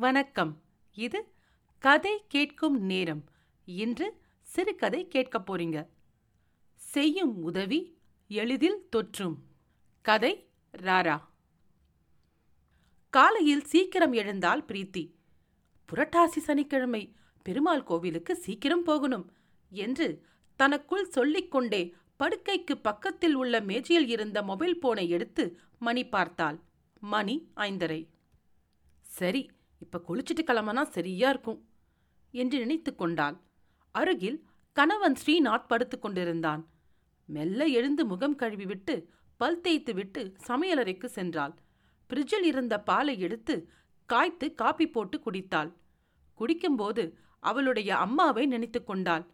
வணக்கம். இது கதை கேட்கும் நேரம். இன்று சிறுகதை கேட்கப் போறீங்க. செய்யும் உதவி எளிதில் தொற்றும். கதை ராரா. காலையில் சீக்கிரம் எழுந்தால் பிரீத்தி. புரட்டாசி சனிக்கிழமை பெருமாள் கோவிலுக்கு சீக்கிரம் போகணும் என்று தனக்குள் சொல்லிக்கொண்டே படுக்கைக்கு பக்கத்தில் உள்ள மேஜையில் இருந்த மொபைல் போனை எடுத்து மணி பார்த்தாள். மணி ஐந்தரை. சரி இப்ப குளிச்சிட்டு கிளம்பனா சரியா இருக்கும் என்று நினைத்து கொண்டாள். அருகில் கணவன் ஸ்ரீநாத் படுத்துக் கொண்டிருந்தான். மெல்ல எழுந்து முகம் கழுவிவிட்டு பல் தேய்த்து விட்டு சமையலறைக்கு சென்றாள். பிரிட்ஜில் இருந்த பாலை எடுத்து காய்த்து காப்பி போட்டு குடித்தாள். குடிக்கும்போது அவளுடைய அம்மாவை நினைத்து கொண்டாள்.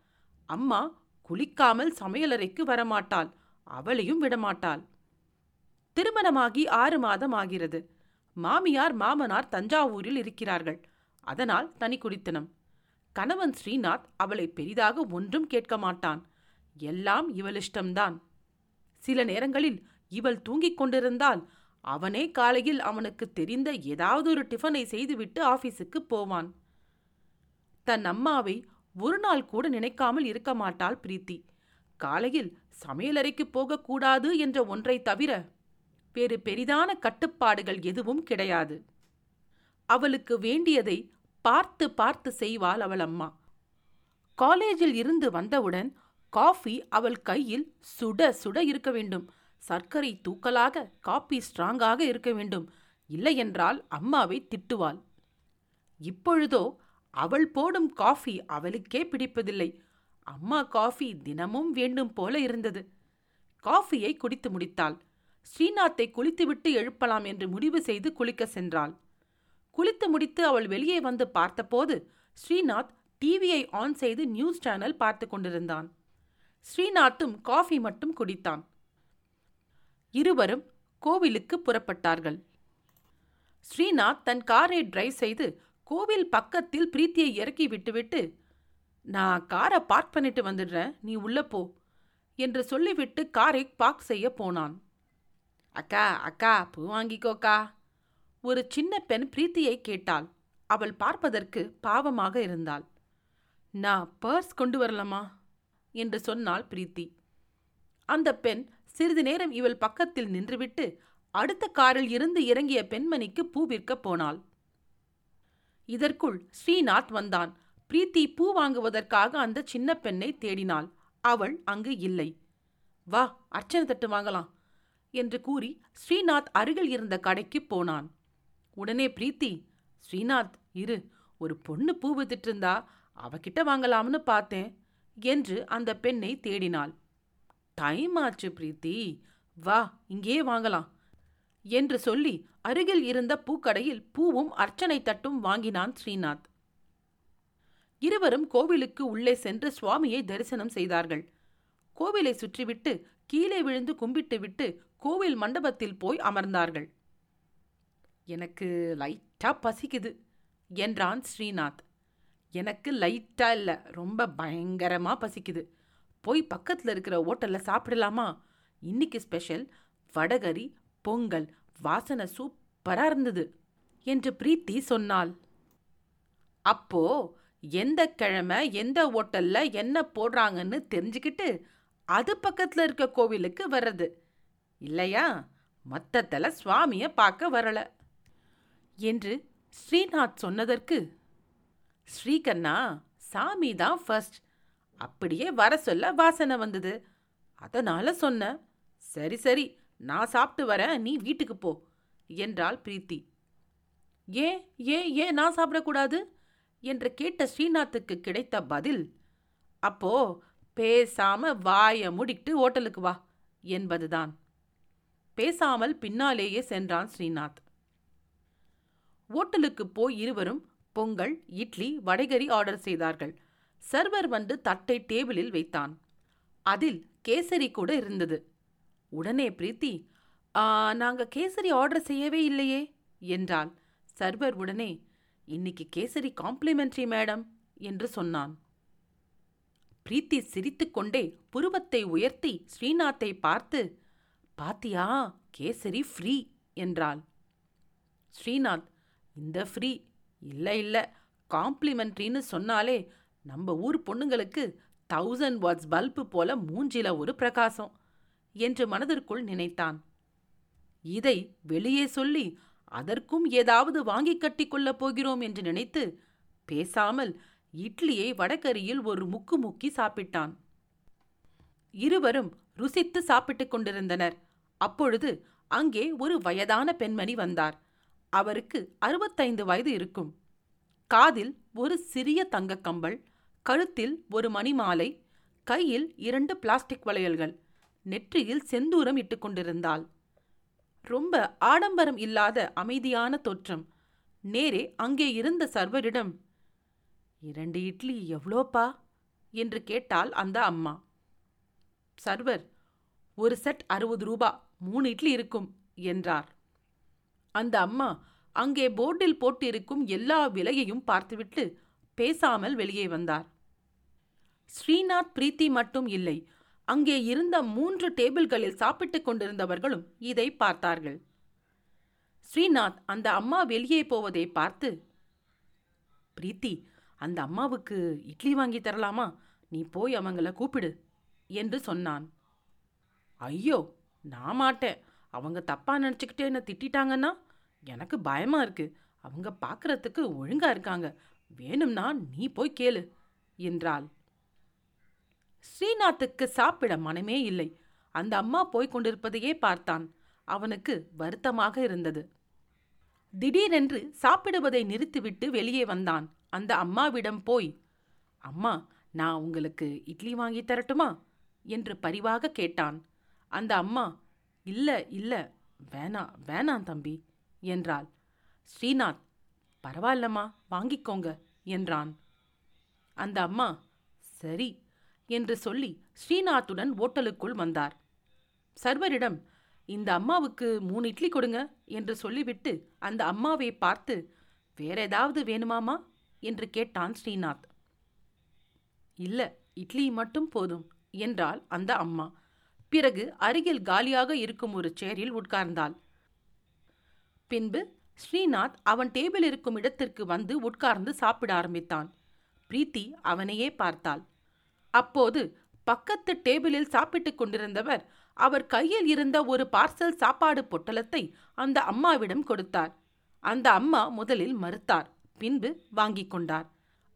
அம்மா குளிக்காமல் சமையலறைக்கு வரமாட்டாள். அவளையும் விடமாட்டாள். திருமணமாகி ஆறு மாதம் ஆகிறது. மாமியார் மாமனார் தஞ்சாவூரில் இருக்கிறார்கள். அதனால் தனி குடித்தனம். கணவன் ஸ்ரீநாத் அவளை பெரிதாக ஒன்றும் கேட்க மாட்டான். எல்லாம் இவளிஷ்டம்தான் சில நேரங்களில் இவள் தூங்கிக் கொண்டிருந்தால் அவனே காலையில் அவனுக்கு தெரிந்த ஏதாவது ஒரு டிஃபனை செய்துவிட்டு ஆபீஸுக்கு போவான். தன் அம்மாவை ஒரு நாள் கூட நினைக்காமல் இருக்க மாட்டாள் பிரீத்தி. காலையில் சமையலறைக்கு போகக்கூடாது என்ற ஒன்றை தவிர வேறு பெரிதான கட்டுப்பாடுகள் எதுவும் கிடையாது. அவளுக்கு வேண்டியதை பார்த்து பார்த்து செய்வாள் அவள் அம்மா காலேஜில் இருந்து வந்தவுடன் காஃபி அவள் கையில் சுட சுட இருக்க வேண்டும். சர்க்கரை தூக்கலாக காபி ஸ்ட்ராங்காக இருக்க வேண்டும். இல்லையென்றால் அம்மாவை திட்டுவாள். இப்பொழுதோ அவள் போடும் காஃபி அவளுக்கே பிடிப்பதில்லை. அம்மா காஃபி தினமும் வேண்டும் போல இருந்தது. காஃபியை குடித்து முடித்தாள். ஸ்ரீநாத்தை குளித்துவிட்டு எழுப்பலாம் என்று முடிவு செய்து குளிக்க சென்றாள். குளித்து முடித்து அவள் வெளியே வந்து பார்த்தபோது ஸ்ரீநாத் டிவியை ஆன் செய்து நியூஸ் சேனல் பார்த்து கொண்டிருந்தான். ஸ்ரீநாத்தும் காஃபி மட்டும் குடித்தான். இருவரும் கோவிலுக்கு புறப்பட்டார்கள். ஸ்ரீநாத் தன் காரை டிரைவ் செய்து கோவில் பக்கத்தில் பிரீத்தியை இறக்கி விட்டுவிட்டு நான் காரை பார்க் பண்ணிட்டு வந்துடுறேன். நீ உள்ளே போ என்று சொல்லிவிட்டு காரை பார்க் செய்ய போனான். அக்கா அக்கா பூ வாங்கிக்கோக்கா. ஒரு சின்ன பெண் பிரீத்தியை கேட்டாள். அவள் பார்ப்பதற்கு பாவமாக இருந்தாள். நான் பர்ஸ் கொண்டு வரலாமா? என்று சொன்னாள் பிரீத்தி. அந்த பெண் சிறிது நேரம் இவள் பக்கத்தில் நின்றுவிட்டு அடுத்த காரில் இருந்து இறங்கிய பெண்மணிக்கு பூ விற்கப் போனாள். இதற்குள் ஸ்ரீநாத் வந்தான். பிரீத்தி பூ வாங்குவதற்காக அந்த சின்ன பெண்ணை தேடினாள். அவள் அங்கு இல்லை. வா அர்ச்சனை தட்டு வாங்கலாம். என்று கூறி ஸ்ரீநாத் அருகில் இருந்த கடைக்கு போனான். உடனே பிரீத்தி ஸ்ரீநாத் இரு. ஒரு பொண்ணு பூ வித்துட்டு இருந்தா அவகிட்ட வாங்கலாம்னு பார்த்தேன் என்று அந்த பெண்ணை தேடினாள். டைம் ஆச்சு பிரீத்தி. வா இங்கே வாங்கலாம் என்று சொல்லி அருகில் இருந்த பூக்கடையில் பூவும் அர்ச்சனை தட்டும் வாங்கினான் ஸ்ரீநாத். இருவரும் கோவிலுக்கு உள்ளே சென்று சுவாமியை தரிசனம் செய்தார்கள். கோவிலை சுற்றிவிட்டு கீழே விழுந்து கும்பிட்டுவிட்டு கோவில் மண்டபத்தில் போய் அமர்ந்தார்கள். எனக்கு லைட்டா பசிக்குது என்றான் ஸ்ரீநாத். எனக்கு லைட்டா இல்லை ரொம்ப பயங்கரமா பசிக்குது. போய் பக்கத்துல இருக்கிற ஓட்டல்ல சாப்பிடலாமா? இன்னைக்கு ஸ்பெஷல் வடகரி பொங்கல் வாசனை சூப்பரா இருந்தது என்று பிரீத்தி சொன்னாள். அப்போ எந்த கிழமை எந்த ஹோட்டலில் என்ன போடுறாங்கன்னு தெரிஞ்சுக்கிட்டு அது பக்கத்துல இருக்க கோவிலுக்கு வர்றது. இல்லையா? மொத்தத்துல சுவாமிய பார்க்க வரல. என்று ஸ்ரீநாத் சொன்னதற்கு ஸ்ரீகண்ணா சாமி தான் ஃபர்ஸ்ட் அப்படியே வர சொல்ல வாசனை வந்தது. அதனால சொன்ன சரி சரி நான் சாப்பிட்டு வரேன் நீ வீட்டுக்கு போ என்றாள் பிரீத்தி. ஏன் ஏன் ஏன் நான் சாப்பிடக்கூடாது? என்று கேட்ட ஸ்ரீநாத்துக்கு கிடைத்த பதில் அப்போ பேசாம வாய முடிட்டு ஓட்டலுக்கு வா என்பதுதான். பேசாமல் பின்னாலேயே சென்றான் ஸ்ரீநாத். ஓட்டலுக்கு போய் இருவரும் பொங்கல் இட்லி வடைகறி ஆர்டர் செய்தார்கள். சர்வர் வந்து தட்டை டேபிளில் வைத்தான். அதில் கேசரி கூட இருந்தது. உடனே பிரீத்தி "ஆ, நாங்க கேசரி ஆர்டர் செய்யவே இல்லையே என்றாள். சர்வர் உடனே இன்னைக்கு கேசரி காம்ப்ளிமெண்ட்ரி மேடம் என்று சொன்னான். பிரீத்தி சிரித்துக்கொண்டே புருவத்தை உயர்த்தி ஸ்ரீநாத்தை பார்த்து பாத்தியா? கேசரி ஃப்ரீ என்றாள். ஸ்ரீநாத் இந்த ஃப்ரீ இல்ல இல்ல. காம்ப்ளிமெண்ட்ரின்னு சொன்னாலே நம்ம ஊர் பொண்ணுங்களுக்கு தௌசண்ட் வாட்ஸ் பல்பு போல மூஞ்சில ஒரு பிரகாசம் என்று மனதிற்குள் நினைத்தான். இதை வெளியே சொல்லி அதற்கும் ஏதாவது வாங்கி கட்டி கொள்ளப் போகிறோம் என்று நினைத்து பேசாமல் இட்லியை வடகரியில் ஒரு முக்கு முக்கி சாப்பிட்டான். இருவரும் ருசித்து சாப்பிட்டுக் கொண்டிருந்தனர். அப்பொழுது அங்கே ஒரு வயதான பெண்மணி வந்தார். அவருக்கு அறுபத்தைந்து வயது இருக்கும். காதில் ஒரு சிறிய தங்கக் கம்பல் கழுத்தில் ஒரு மணிமாலை கையில் இரண்டு பிளாஸ்டிக் வளையல்கள் நெற்றியில் செந்தூரம் இட்டுக் கொண்டிருந்தாள். ரொம்ப ஆடம்பரம் இல்லாத அமைதியான தோற்றம். நேரே அங்கே இருந்த சர்வரிடம் இரண்டு இட்லி எவ்வளோப்பா? என்று கேட்டாள் அந்த அம்மா. சர்வர் ஒரு செட் அறுபது ரூபா மூணு இட்லி இருக்கும் என்றார். அந்த அம்மா அங்கே போர்டில் போட்டிருக்கும் எல்லா விலையையும் பார்த்துவிட்டு பேசாமல் வெளியே வந்தார். ஸ்ரீநாத் பிரீத்தி மட்டும் இல்லை அங்கே இருந்த மூன்று டேபிள்களில் சாப்பிட்டுக் கொண்டிருந்தவர்களும் இதை பார்த்தார்கள். ஸ்ரீநாத் அந்த அம்மா வெளியே போவதை பார்த்து பிரீத்தி அந்த அம்மாவுக்கு இட்லி வாங்கி தரலாமா? நீ போய் அவங்கள கூப்பிடு என்று சொன்னான். ஐயோ நான் மாட்டேன். அவங்க தப்பாக நினச்சிக்கிட்டே என்னை திட்டிட்டாங்கன்னா எனக்கு பயமா இருக்கு. அவங்க பார்க்கறதுக்கு ஒழுங்கா இருக்காங்க. வேணும்னா நீ போய் கேளு என்றாள். ஸ்ரீநாத்துக்கு சாப்பிட மனமே இல்லை. அந்த அம்மா போய்க் கொண்டிருப்பதையே பார்த்தான். அவனுக்கு வருத்தமாக இருந்தது. திடீரென்று சாப்பிடுவதை நிறுத்திவிட்டு வெளியே வந்தான். அந்த அம்மாவிடம் போய் அம்மா நான் உங்களுக்கு இட்லி வாங்கி தரட்டுமா? என்று பரிவாக கேட்டான். அந்த அம்மா இல்லை இல்லை வேணாம் வேணாம் தம்பி என்றாள். ஸ்ரீநாத் பரவாயில்லம்மா வாங்கிக்கோங்க என்றான். அந்த அம்மா சரி என்று சொல்லி ஸ்ரீநாத்துடன் ஓட்டலுக்குள் வந்தார். சர்வரிடம் இந்த அம்மாவுக்கு மூணு இட்லி கொடுங்க என்று சொல்லிவிட்டு அந்த அம்மாவை பார்த்து வேற ஏதாவது வேணுமாமா என்று கேட்டான் ஸ்ரீநாத். இல்லை இட்லி மட்டும் போதும் என்றாள் அந்த அம்மா. பிறகு அருகில் காலியாக இருக்கும் ஒரு சேரில் உட்கார்ந்தாள். பின்பு ஸ்ரீநாத் அவன் டேபிள் இருக்கும் இடத்திற்கு வந்து உட்கார்ந்து சாப்பிட ஆரம்பித்தான். பிரீத்தி அவனையே பார்த்தாள். அப்போது பக்கத்து டேபிளில் சாப்பிட்டுக் கொண்டிருந்தவர் அவர் கையில் இருந்த ஒரு பார்சல் சாப்பாடு பொட்டலத்தை அந்த அம்மாவிடம் கொடுத்தார். அந்த அம்மா முதலில் மறுத்தார் பின்பு வாங்கிக் கொண்டார்.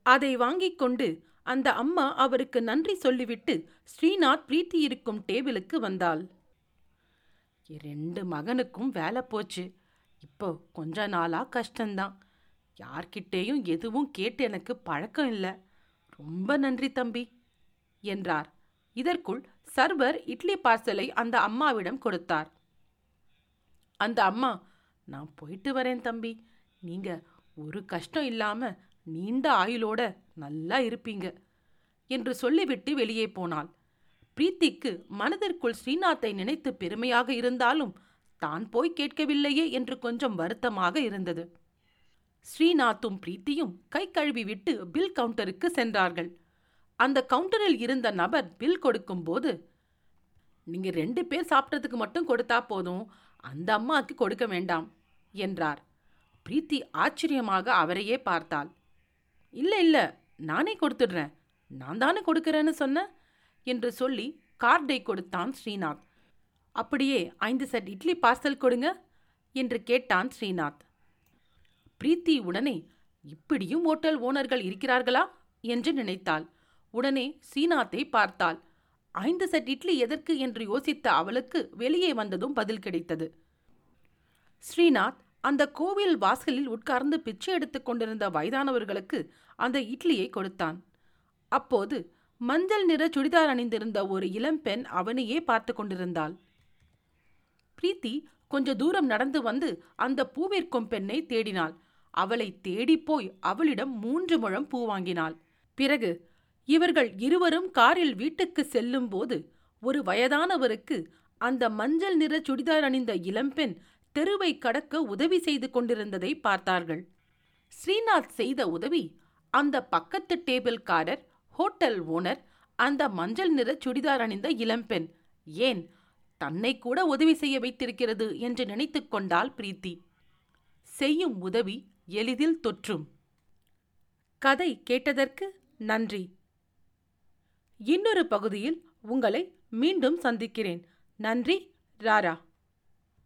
அதை வாங்கிக் கொண்டு அந்த அம்மா அவருக்கு நன்றி சொல்லிவிட்டு ஸ்ரீநாத் பிரீத்தி இருக்கும் டேபிளுக்கு வந்தாள். ரெண்டு மகனுக்கும் வேலை போச்சு. இப்போ கொஞ்ச நாளாக கஷ்டந்தான். யார்கிட்டேயும் எதுவும் கேட்டு எனக்கு பழக்கம் இல்லை. ரொம்ப நன்றி தம்பி என்றார். இதற்குள் சர்வர் இட்லி பார்சலை அந்த அம்மாவிடம் கொடுத்தார். அந்த அம்மா நான் போயிட்டு வரேன் தம்பி. நீங்கள் ஒரு கஷ்டம் இல்லாமல் நீண்ட ஆயுளோட நல்லா இருப்பீங்க என்று சொல்லிவிட்டு வெளியே போனாள். பிரீத்திக்கு மனதிற்குள் ஸ்ரீநாத்தை நினைத்து பெருமையாக இருந்தாலும் தான் போய் கேட்கவில்லையே என்று கொஞ்சம் வருத்தமாக இருந்தது. ஸ்ரீநாத்தும் பிரீத்தியும் கை கழுவி விட்டு பில் கவுண்டருக்கு சென்றார்கள். அந்த கவுண்டரில் இருந்த நபர் பில் கொடுக்கும்போது நீங்க ரெண்டு பேர் சாப்பிட்டதுக்கு மட்டும் கொடுத்தா போதும் அந்த அம்மாவுக்கு கொடுக்க வேண்டாம் என்றார். பிரீத்தி ஆச்சரியமாக அவரையே பார்த்தாள். இல்லை இல்லை நானே கொடுத்துடுறேன். நான் தானே கொடுக்குறேன்னு சொன்னேன் என்று சொல்லி கார்டை கொடுத்தான் ஸ்ரீநாத். அப்படியே ஐந்து செட் இட்லி பார்சல் கொடுங்க என்று கேட்டான் ஸ்ரீநாத். பிரீத்தி உடனே இப்படியும் ஓட்டல் ஓனர்கள் இருக்கிறார்களா? என்று நினைத்தாள். உடனே ஸ்ரீநாத்தை பார்த்தாள். ஐந்து செட் இட்லி எதற்கு? என்று யோசித்த அவளுக்கு வெளியே வந்ததும் பதில் கிடைத்தது. ஸ்ரீநாத் அந்த கோவில் வாசலில் உட்கார்ந்து பிச்சை எடுத்துக் கொண்டிருந்த வயதானவர்களுக்கு அந்த இட்லியை கொடுத்தான். அப்போது மஞ்சள் நிற சுடிதார் அணிந்திருந்த ஒரு இளம்பெண் அவனையே பார்த்து கொண்டிருந்தாள். பிரீத்தி கொஞ்ச தூரம் நடந்து வந்து அந்த பூவிற்கும் பெண்ணை தேடினாள். அவளை தேடிப்போய் அவளிடம் மூன்று முழம் பூ வாங்கினாள். பிறகு இவர்கள் இருவரும் காரில் வீட்டுக்கு செல்லும் போது ஒரு வயதானவருக்கு அந்த மஞ்சள் நிற சுடிதார் அணிந்த இளம்பெண் தெருவை கடக்க உதவி செய்து கொண்டிருந்ததை பார்த்தார்கள். ஸ்ரீநாத் செய்த உதவி அந்த பக்கத்து டேபிள்காரர் ஹோட்டல் ஓனர் அந்த மஞ்சள் நிற சுடிதார் அணிந்த இளம்பெண் ஏன் தன்னை கூட உதவி செய்ய வைத்திருக்கிறது என்று நினைத்து கொண்டாள் பிரீத்தி. செய்யும் உதவி எளிதில் தொற்றும். கதை கேட்டதற்கு நன்றி. இன்னொரு பகுதியில் உங்களை மீண்டும் சந்திக்கிறேன். நன்றி ராரா.